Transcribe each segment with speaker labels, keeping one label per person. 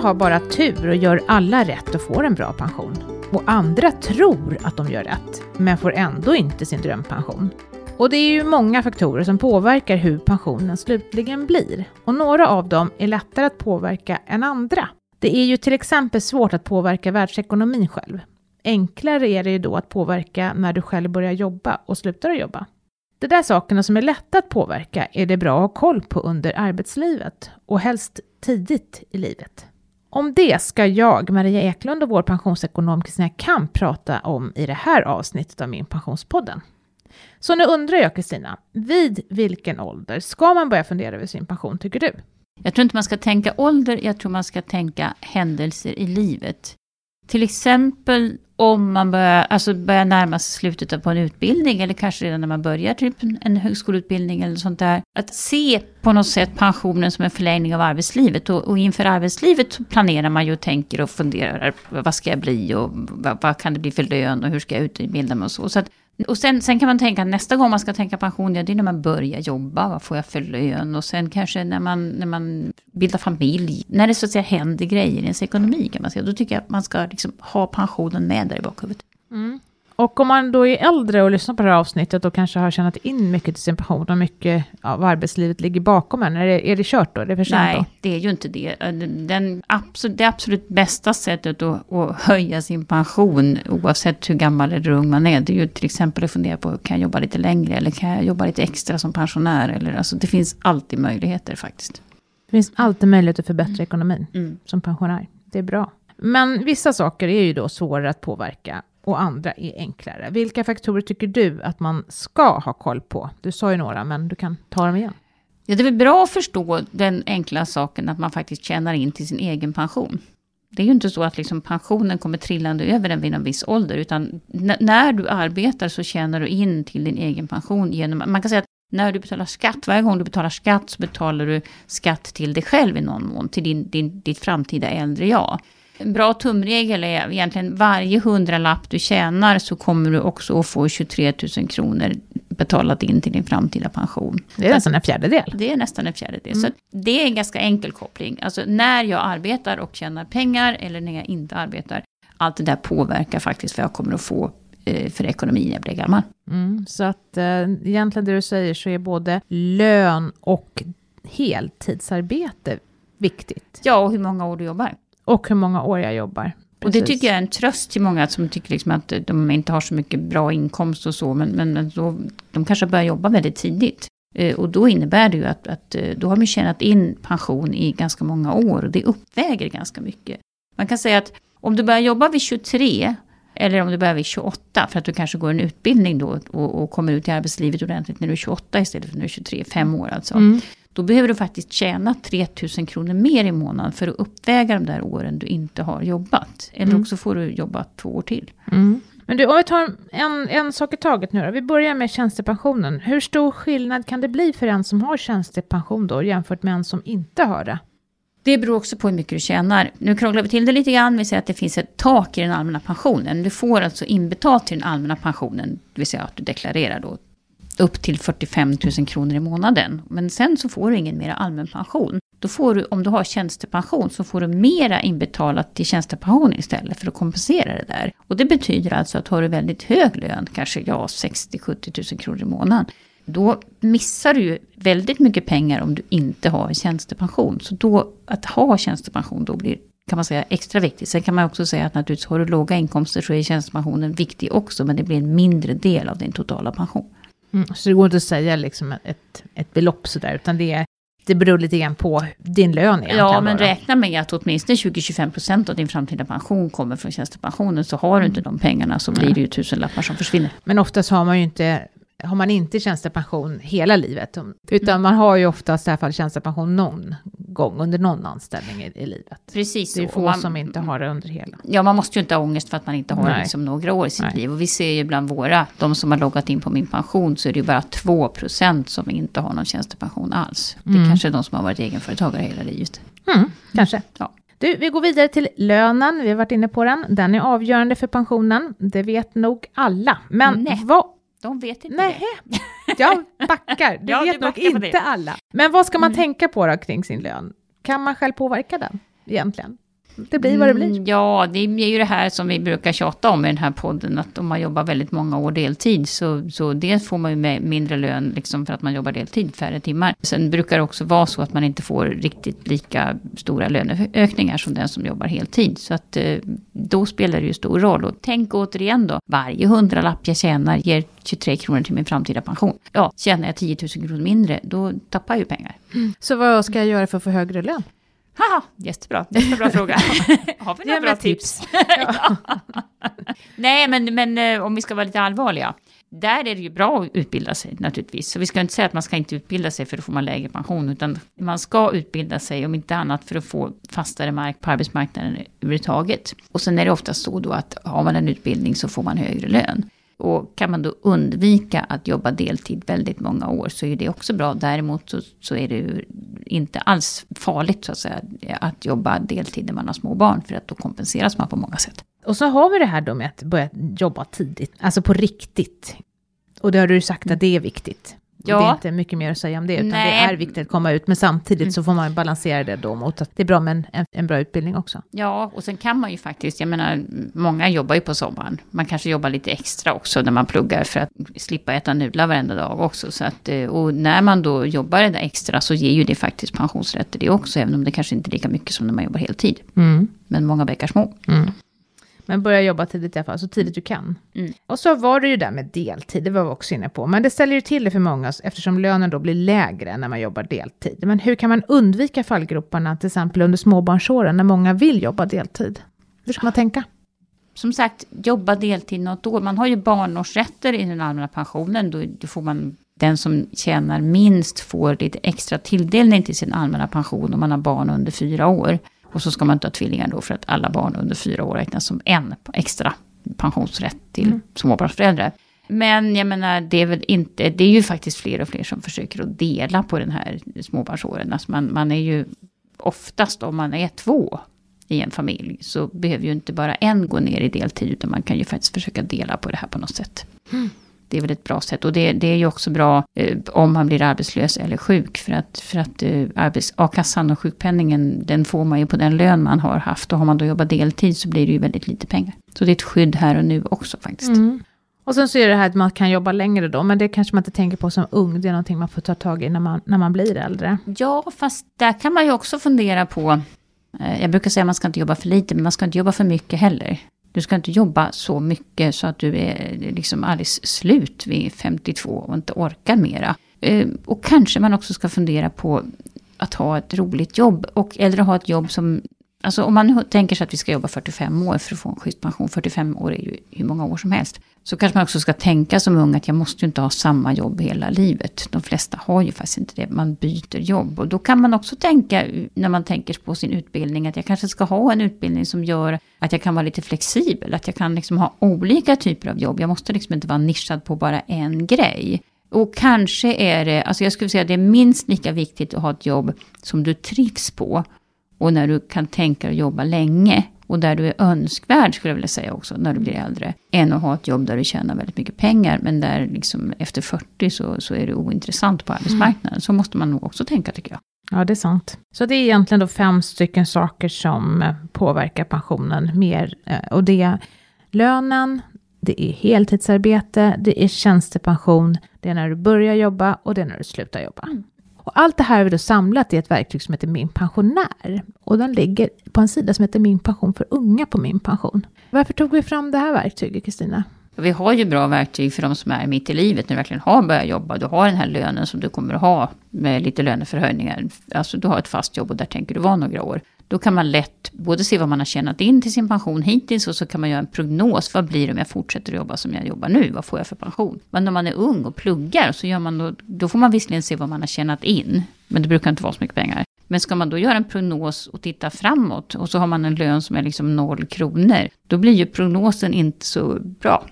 Speaker 1: har bara tur och gör alla rätt och får en bra pension. Och andra tror att de gör rätt, men får ändå inte sin drömpension. Och det är ju många faktorer som påverkar hur pensionen slutligen blir. Och några av dem är lättare att påverka än andra. Det är ju till exempel svårt att påverka världsekonomin själv. Enklare är det ju då att påverka när du själv börjar jobba och slutar att jobba. De där sakerna som är lätta att påverka är det bra att ha koll på under arbetslivet och helst tidigt i livet. Om det ska jag, Maria Eklund och vår pensionsekonom Kristina Kamp prata om i det här avsnittet av min Pensionspodden. Så nu undrar jag Kristina, vid vilken ålder ska man börja fundera över sin pension tycker du?
Speaker 2: Jag tror inte man ska tänka ålder, jag tror man ska tänka händelser i livet. Till exempel om man börjar, alltså börjar närma sig slutet på en utbildning eller kanske redan när man börjar typ en högskoleutbildning eller sånt där. Att se på något sätt pensionen som en förlängning av arbetslivet och, och inför arbetslivet planerar man ju och tänker och funderar vad ska jag bli och vad, vad kan det bli för lön och hur ska jag utbilda mig och så. så att och sen, sen kan man tänka nästa gång man ska tänka pension, ja, det är när man börjar jobba, vad får jag för lön? Och sen kanske när man, när man bildar familj, när det så att säga händer grejer i ens ekonomi kan man säga. Då tycker jag att man ska liksom ha pensionen med där i bakhuvudet.
Speaker 1: Mm. Och om man då är äldre och lyssnar på det här avsnittet och kanske har tjänat in mycket till sin pension och mycket av arbetslivet ligger bakom en, är det, är det kört då? Är det för
Speaker 2: sent
Speaker 1: Nej, då?
Speaker 2: det är ju inte det. Den absolut, det absolut bästa sättet att, att höja sin pension, oavsett hur gammal eller ung man är, det är ju till exempel att fundera på, kan jag jobba lite längre eller kan jag jobba lite extra som pensionär? Eller, alltså, det finns alltid möjligheter faktiskt.
Speaker 1: Det finns alltid möjlighet att förbättra mm. ekonomin mm. som pensionär. Det är bra. Men vissa saker är ju då svårare att påverka och andra är enklare. Vilka faktorer tycker du att man ska ha koll på? Du sa ju några, men du kan ta dem igen.
Speaker 2: Ja, det är väl bra att förstå den enkla saken att man faktiskt tjänar in till sin egen pension. Det är ju inte så att liksom pensionen kommer trillande över en vid en viss ålder, utan när du arbetar så tjänar du in till din egen pension genom, man kan säga att när du betalar skatt, varje gång du betalar skatt så betalar du skatt till dig själv i någon mån, till din, din, ditt framtida äldre jag. En bra tumregel är egentligen varje hundralapp du tjänar så kommer du också att få 23 000 kronor betalat in till din framtida pension.
Speaker 1: Det är nästan en fjärdedel.
Speaker 2: Det är nästan en fjärdedel. Mm. Så det är en ganska enkel koppling. Alltså när jag arbetar och tjänar pengar eller när jag inte arbetar. Allt det där påverkar faktiskt vad jag kommer att få eh, för ekonomi när jag blir gammal.
Speaker 1: Mm, så att äh, egentligen det du säger så är både lön och heltidsarbete viktigt.
Speaker 2: Ja, och hur många år du jobbar.
Speaker 1: Och hur många år jag jobbar.
Speaker 2: Precis. Och det tycker jag är en tröst till många som tycker liksom att de inte har så mycket bra inkomst och så. Men, men då, de kanske börjar jobba väldigt tidigt. Eh, och då innebär det ju att, att eh, då har man tjänat in pension i ganska många år. Och det uppväger ganska mycket. Man kan säga att om du börjar jobba vid 23 eller om du börjar vid 28 för att du kanske går en utbildning då och, och kommer ut i arbetslivet ordentligt när du är 28 istället för när du är 23, fem år alltså. Mm. Då behöver du faktiskt tjäna 3000 kronor mer i månaden för att uppväga de där åren du inte har jobbat. Eller mm. också får du jobba två år till.
Speaker 1: Mm. Men du, om vi tar en, en sak i taget nu då. Vi börjar med tjänstepensionen. Hur stor skillnad kan det bli för en som har tjänstepension då jämfört med en som inte har det?
Speaker 2: Det beror också på hur mycket du tjänar. Nu krånglar vi till det lite grann. Vi säger att det finns ett tak i den allmänna pensionen. Du får alltså inbetalt till den allmänna pensionen. Det vill säga att du deklarerar då upp till 45 000 kronor i månaden. Men sen så får du ingen mer allmän pension. Då får du, om du har tjänstepension, så får du mera inbetalat till tjänstepension istället för att kompensera det där. Och det betyder alltså att har du väldigt hög lön, kanske ja 60-70 000 kronor i månaden, då missar du ju väldigt mycket pengar om du inte har tjänstepension. Så då, att ha tjänstepension då blir kan man säga extra viktigt. Sen kan man också säga att naturligtvis har du låga inkomster så är tjänstepensionen viktig också, men det blir en mindre del av din totala pension.
Speaker 1: Mm, så det går inte att säga liksom ett, ett belopp sådär, utan det, är, det beror lite grann på din lön egentligen.
Speaker 2: Ja, men bara. räkna med att åtminstone 20-25% av din framtida pension kommer från tjänstepensionen, så har du inte de pengarna så blir det ju tusenlappar som försvinner.
Speaker 1: Men oftast har man ju inte har man inte tjänstepension hela livet, utan mm. man har ju oftast i alla fall tjänstepension någon gång under någon anställning i, i livet.
Speaker 2: Precis
Speaker 1: Det är få man, som inte har det under hela.
Speaker 2: Ja, man måste ju inte ha ångest för att man inte har liksom några år i sitt Nej. liv. Och vi ser ju bland våra, de som har loggat in på min pension, så är det ju bara 2% som inte har någon tjänstepension alls. Det är mm. kanske är de som har varit egenföretagare hela livet.
Speaker 1: Mm, kanske. Ja. Du, vi går vidare till lönen. Vi har varit inne på den. Den är avgörande för pensionen. Det vet nog alla. Men Nej. vad
Speaker 2: de vet inte
Speaker 1: Nej. det. Jag backar. Det ja, vet nog inte alla. Men vad ska man mm. tänka på då kring sin lön? Kan man själv påverka den egentligen? Det blir vad det blir.
Speaker 2: Mm, ja, det är ju det här som vi brukar tjata om i den här podden, att om man jobbar väldigt många år deltid, så, så dels får man ju med mindre lön liksom för att man jobbar deltid, färre timmar. Sen brukar det också vara så att man inte får riktigt lika stora löneökningar som den som jobbar heltid. Så att eh, då spelar det ju stor roll. Och tänk återigen då, varje hundralapp jag tjänar ger 23 kronor till min framtida pension. Ja, tjänar jag 10 000 kronor mindre, då tappar jag ju pengar.
Speaker 1: Mm. Så vad ska jag göra för att få högre lön?
Speaker 2: Haha, jättebra, jättebra fråga. Har vi några bra tips? Nej, men, men eh, om vi ska vara lite allvarliga. Där är det ju bra att utbilda sig naturligtvis. Så vi ska inte säga att man ska inte utbilda sig för då får man lägre pension. Utan man ska utbilda sig, om inte annat för att få fastare mark på arbetsmarknaden överhuvudtaget. Och sen är det ofta så då att har man en utbildning så får man högre lön. Och kan man då undvika att jobba deltid väldigt många år så är det också bra. Däremot så, så är det ju inte alls farligt så att säga att jobba deltid när man har små barn. För att då kompenseras man på många sätt.
Speaker 1: Och så har vi det här då med att börja jobba tidigt, alltså på riktigt. Och det har du ju sagt att det är viktigt. Ja. Det är inte mycket mer att säga om det, utan Nej. det är viktigt att komma ut. Men samtidigt mm. så får man balansera det då mot att det är bra med en, en, bra utbildning också.
Speaker 2: Ja, och sen kan man ju faktiskt, jag menar, många jobbar ju på sommaren. Man kanske jobbar lite extra också när man pluggar för att slippa äta nudlar varenda dag också. Så att, eh, och när man då jobbar det där extra så ger ju det faktiskt pensionsrätter det också, även om det kanske inte är lika mycket som när man jobbar heltid. Mm. Men många bäckar små. Mm.
Speaker 1: Men börja jobba tidigt i alla fall, så tidigt du kan. Mm. Och så var det ju där med deltid, det var vi också inne på. Men det ställer ju till det för många eftersom lönen då blir lägre när man jobbar deltid. Men hur kan man undvika fallgroparna till exempel under småbarnsåren när många vill jobba deltid? Hur ska man tänka?
Speaker 2: Som sagt, jobba deltid något år. Man har ju barnårsrätter i den allmänna pensionen. Då, då får man den som tjänar minst får lite extra tilldelning till sin allmänna pension om man har barn under fyra år. Och så ska man inte ha tvillingar då för att alla barn under fyra år räknas som en extra pensionsrätt till mm. småbarnsföräldrar. Men jag menar, det är väl inte, det är ju faktiskt fler och fler som försöker att dela på den här småbarnsåren. Alltså man, man är ju oftast, om man är två i en familj, så behöver ju inte bara en gå ner i deltid, utan man kan ju faktiskt försöka dela på det här på något sätt. Mm det är väl ett bra sätt. Och det, det är ju också bra eh, om man blir arbetslös eller sjuk. För att, för att eh, arbets, a-kassan och sjukpenningen, den får man ju på den lön man har haft. Och har man då jobbat deltid så blir det ju väldigt lite pengar. Så det är ett skydd här och nu också faktiskt. Mm.
Speaker 1: Och sen så är det här att man kan jobba längre då, men det kanske man inte tänker på som ung. Det är någonting man får ta tag i när man, när man blir äldre.
Speaker 2: Ja, fast där kan man ju också fundera på eh, jag brukar säga att man ska inte jobba för lite, men man ska inte jobba för mycket heller. Du ska inte jobba så mycket så att du är liksom alldeles slut vid 52 och inte orkar mera. Eh, och kanske man också ska fundera på att ha ett roligt jobb. Och, eller ha ett jobb som Alltså om man tänker sig att vi ska jobba 45 år för att få en schysst pension. 45 år är ju hur många år som helst. Så kanske man också ska tänka som ung att jag måste ju inte ha samma jobb hela livet. De flesta har ju faktiskt inte det. Man byter jobb. Och då kan man också tänka när man tänker på sin utbildning att jag kanske ska ha en utbildning som gör att jag kan vara lite flexibel. Att jag kan liksom ha olika typer av jobb. Jag måste liksom inte vara nischad på bara en grej. Och kanske är det, alltså jag skulle säga att det är minst lika viktigt att ha ett jobb som du trivs på och när du kan tänka dig att jobba länge och där du är önskvärd, skulle jag vilja säga också, när du blir äldre, än att ha ett jobb där du tjänar väldigt mycket pengar, men där liksom efter 40 så, så är du ointressant på arbetsmarknaden. Mm. Så måste man nog också tänka, tycker jag.
Speaker 1: Ja, det är sant. Så det är egentligen då fem stycken saker som eh, påverkar pensionen mer. Eh, och det är lönen, det är heltidsarbete, det är tjänstepension, det är när du börjar jobba och det är när du slutar jobba. Mm. Och allt det här har vi då samlat i ett verktyg som heter Min pensionär. Och den ligger på en sida som heter Min pension för unga på Min pension. Varför tog vi fram det här verktyget, Kristina?
Speaker 2: Vi har ju bra verktyg för de som är mitt i livet, när du verkligen har börjat jobba. Du har den här lönen som du kommer att ha med lite löneförhöjningar. Alltså du har ett fast jobb och där tänker du vara några år. Då kan man lätt både se vad man har tjänat in till sin pension hittills och så kan man göra en prognos. Vad blir det om jag fortsätter jobba som jag jobbar nu? Vad får jag för pension? Men när man är ung och pluggar så gör man då, då får man visserligen se vad man har tjänat in. Men det brukar inte vara så mycket pengar. Men ska man då göra en prognos och titta framåt och så har man en lön som är liksom noll kronor. Då blir ju prognosen inte så bra.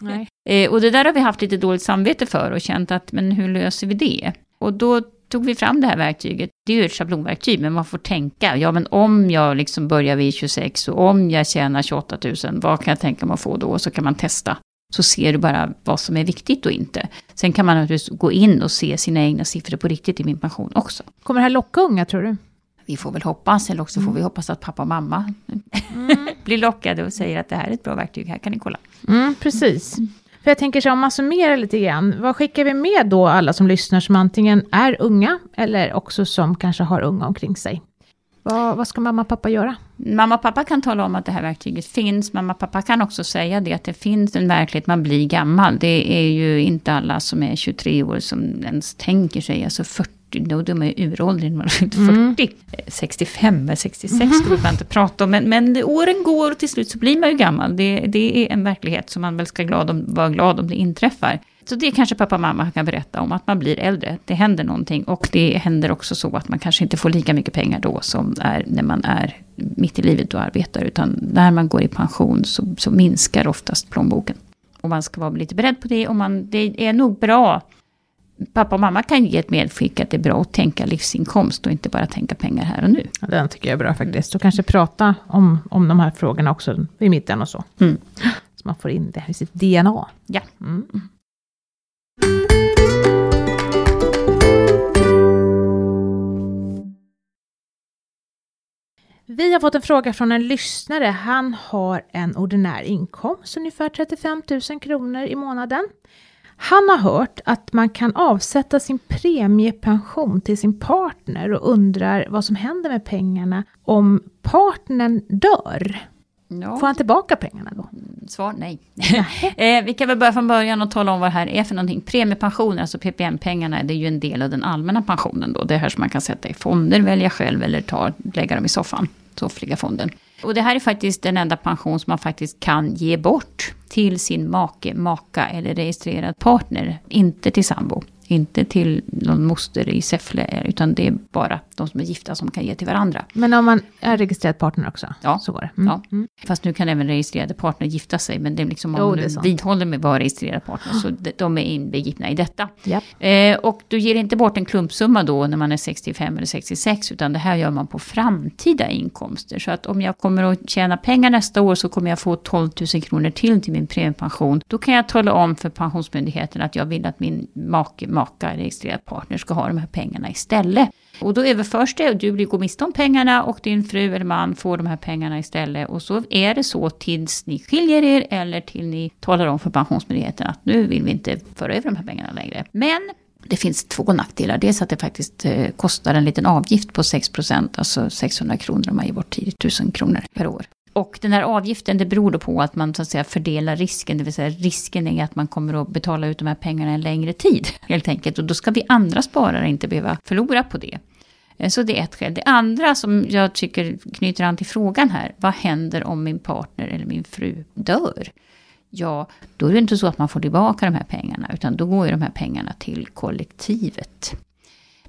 Speaker 2: Nej. Eh, och det där har vi haft lite dåligt samvete för och känt att men hur löser vi det? Och då tog vi fram det här verktyget. Det är ju ett schablonverktyg, men man får tänka. Ja, men om jag liksom börjar vid 26 och om jag tjänar 28 000, vad kan jag tänka mig att få då? Så kan man testa. Så ser du bara vad som är viktigt och inte. Sen kan man naturligtvis gå in och se sina egna siffror på riktigt i min pension också.
Speaker 1: Kommer det här locka unga tror du?
Speaker 2: Vi får väl hoppas, eller också får vi hoppas att pappa och mamma blir lockade och säger att det här är ett bra verktyg, här kan ni kolla.
Speaker 1: Mm, precis. För jag tänker så om man summerar lite grann, vad skickar vi med då alla som lyssnar som antingen är unga eller också som kanske har unga omkring sig? Vad, vad ska mamma och pappa göra?
Speaker 2: Mamma och pappa kan tala om att det här verktyget finns. Mamma och pappa kan också säga det att det finns en verklighet, man blir gammal. Det är ju inte alla som är 23 år som ens tänker sig, alltså 40 då de är uråldriga, man är inte 40. Mm. 65 eller 66 mm. skulle man inte prata om. Men, men åren går och till slut så blir man ju gammal. Det, det är en verklighet som man väl ska glad om, vara glad om det inträffar. Så det kanske pappa och mamma kan berätta om, att man blir äldre. Det händer någonting och det händer också så att man kanske inte får lika mycket pengar då som är när man är mitt i livet och arbetar. Utan när man går i pension så, så minskar oftast plånboken. Och man ska vara lite beredd på det och man, det är nog bra pappa och mamma kan ge ett medskick att det är bra att tänka livsinkomst och inte bara tänka pengar här och nu.
Speaker 1: Ja, den tycker jag är bra faktiskt. Och kanske prata om, om de här frågorna också i mitten och så. Mm. Så man får in det i sitt DNA.
Speaker 2: Ja. Mm.
Speaker 1: Vi har fått en fråga från en lyssnare. Han har en ordinär inkomst, ungefär 35 000 kronor i månaden. Han har hört att man kan avsätta sin premiepension till sin partner och undrar vad som händer med pengarna om partnern dör. Ja. Får han tillbaka pengarna då?
Speaker 2: Svar nej. eh, vi kan väl börja från början och tala om vad det här är för någonting. Premiepensioner, alltså PPM-pengarna, det är ju en del av den allmänna pensionen då. Det här som man kan sätta i fonder, välja själv eller ta, lägga dem i soffan. Soffliga fonden. Och det här är faktiskt den enda pension som man faktiskt kan ge bort till sin make, maka eller registrerad partner. Inte till sambo. Inte till någon moster i Säffle, utan det är bara de som är gifta som kan ge till varandra.
Speaker 1: Men om man är registrerad partner också?
Speaker 2: Ja.
Speaker 1: Så går det.
Speaker 2: Mm. ja. Mm. Fast nu kan även registrerade partner gifta sig, men det är liksom om jo, man vidhåller med att vara registrerad partner, så de är inbegripna i detta.
Speaker 1: Yep.
Speaker 2: Eh, och du ger inte bort en klumpsumma då när man är 65 eller 66, utan det här gör man på framtida inkomster. Så att om jag kommer att tjäna pengar nästa år så kommer jag få 12 000 kronor till till min premiepension. Då kan jag tala om för Pensionsmyndigheten att jag vill att min make, maka, registrerad partner ska ha de här pengarna istället. Och då överförs det och du blir går miste om pengarna och din fru eller man får de här pengarna istället. Och så är det så tills ni skiljer er eller till ni talar om för Pensionsmyndigheten att nu vill vi inte föra över de här pengarna längre. Men det finns två nackdelar. Dels att det faktiskt eh, kostar en liten avgift på 6% alltså 600 kronor om man ger bort 10 000 kronor per år. Och den här avgiften det beror då på att man så att säga fördelar risken. Det vill säga risken är att man kommer att betala ut de här pengarna en längre tid. Helt enkelt. Och då ska vi andra sparare inte behöva förlora på det. Eh, så det är ett skäl. Det andra som jag tycker knyter an till frågan här. Vad händer om min partner eller min fru dör? Ja, då är det inte så att man får tillbaka de här pengarna. Utan då går ju de här pengarna till kollektivet.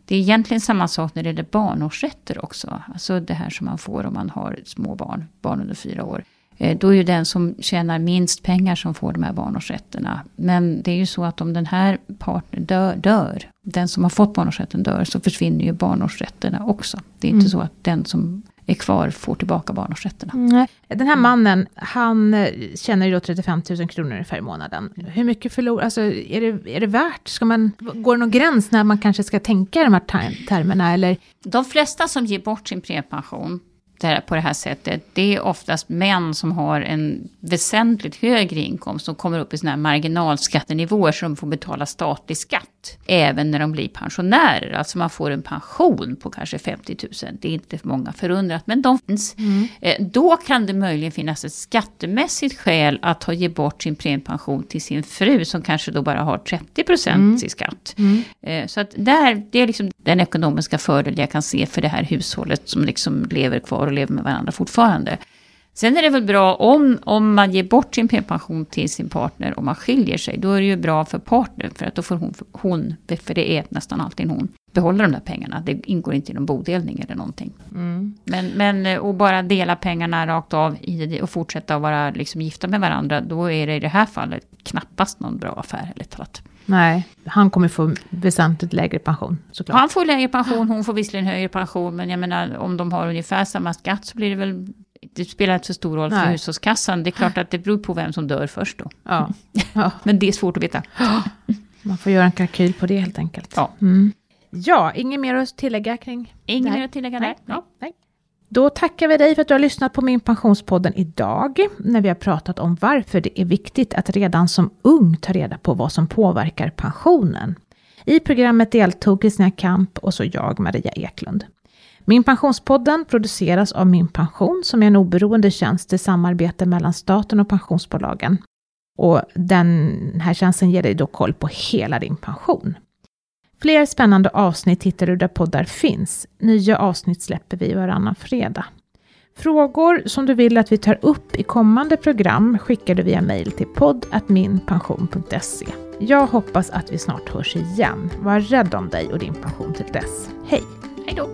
Speaker 2: Det är egentligen samma sak när det gäller barnårsrätter också. Alltså det här som man får om man har små barn, barn under fyra år. Eh, då är ju den som tjänar minst pengar som får de här barnårsrätterna. Men det är ju så att om den här partnern dör, dör, den som har fått barnårsrätten dör, så försvinner ju barnårsrätterna också. Det är inte mm. så att den som är kvar får tillbaka barnårsrätterna.
Speaker 1: Mm. Den här mannen, han eh, tjänar ju då 35 000 kronor ungefär i månaden. Hur mycket förlorar, alltså är det, är det värt? Ska man, går det någon gräns när man kanske ska tänka de här termerna? Eller?
Speaker 2: De flesta som ger bort sin premiepension på det här sättet, det är oftast män som har en väsentligt högre inkomst som kommer upp i sådana här marginalskattenivåer så de får betala statlig skatt även när de blir pensionärer. Alltså man får en pension på kanske 50 000. Det är inte för många förunnat, men de finns. Mm. Eh, då kan det möjligen finnas ett skattemässigt skäl att ha ge bort sin premiepension till sin fru som kanske då bara har 30 procent mm. i skatt. Mm. Eh, så att där, det är liksom den ekonomiska fördel jag kan se för det här hushållet som liksom lever kvar och lever med varandra fortfarande. Sen är det väl bra om, om man ger bort sin pension till sin partner och man skiljer sig. Då är det ju bra för partnern för att då får hon, hon för det är nästan alltid hon, behålla de där pengarna. Det ingår inte i någon bodelning eller någonting. Mm. Men, men och bara dela pengarna rakt av i och fortsätta att vara liksom gifta med varandra. Då är det i det här fallet knappast någon bra affär eller talat.
Speaker 1: Nej, han kommer få väsentligt lägre pension såklart.
Speaker 2: Han får lägre pension, hon får visserligen högre pension. Men jag menar om de har ungefär samma skatt så blir det väl det spelar inte så stor roll för Nej. hushållskassan. Det är klart att det beror på vem som dör först då. Ja. ja. Men det är svårt att veta.
Speaker 1: Man får göra en kalkyl på det helt enkelt.
Speaker 2: Ja. Mm.
Speaker 1: Ja, inget mer att tillägga kring
Speaker 2: Inget mer att tillägga
Speaker 1: Nej,
Speaker 2: där?
Speaker 1: nej, nej. Då tackar vi dig för att du har lyssnat på Min Pensionspodden idag, när vi har pratat om varför det är viktigt att redan som ung ta reda på vad som påverkar pensionen. I programmet deltog Kristina Kamp och så jag, Maria Eklund. Min Pensionspodden produceras av Min Pension, som är en oberoende tjänst i samarbete mellan staten och pensionsbolagen. Och den här tjänsten ger dig då koll på hela din pension. Fler spännande avsnitt hittar du där poddar finns. Nya avsnitt släpper vi varannan fredag. Frågor som du vill att vi tar upp i kommande program skickar du via mejl till podd.minpension.se. Jag hoppas att vi snart hörs igen. Var rädd om dig och din pension till dess. Hej!
Speaker 2: Hej då!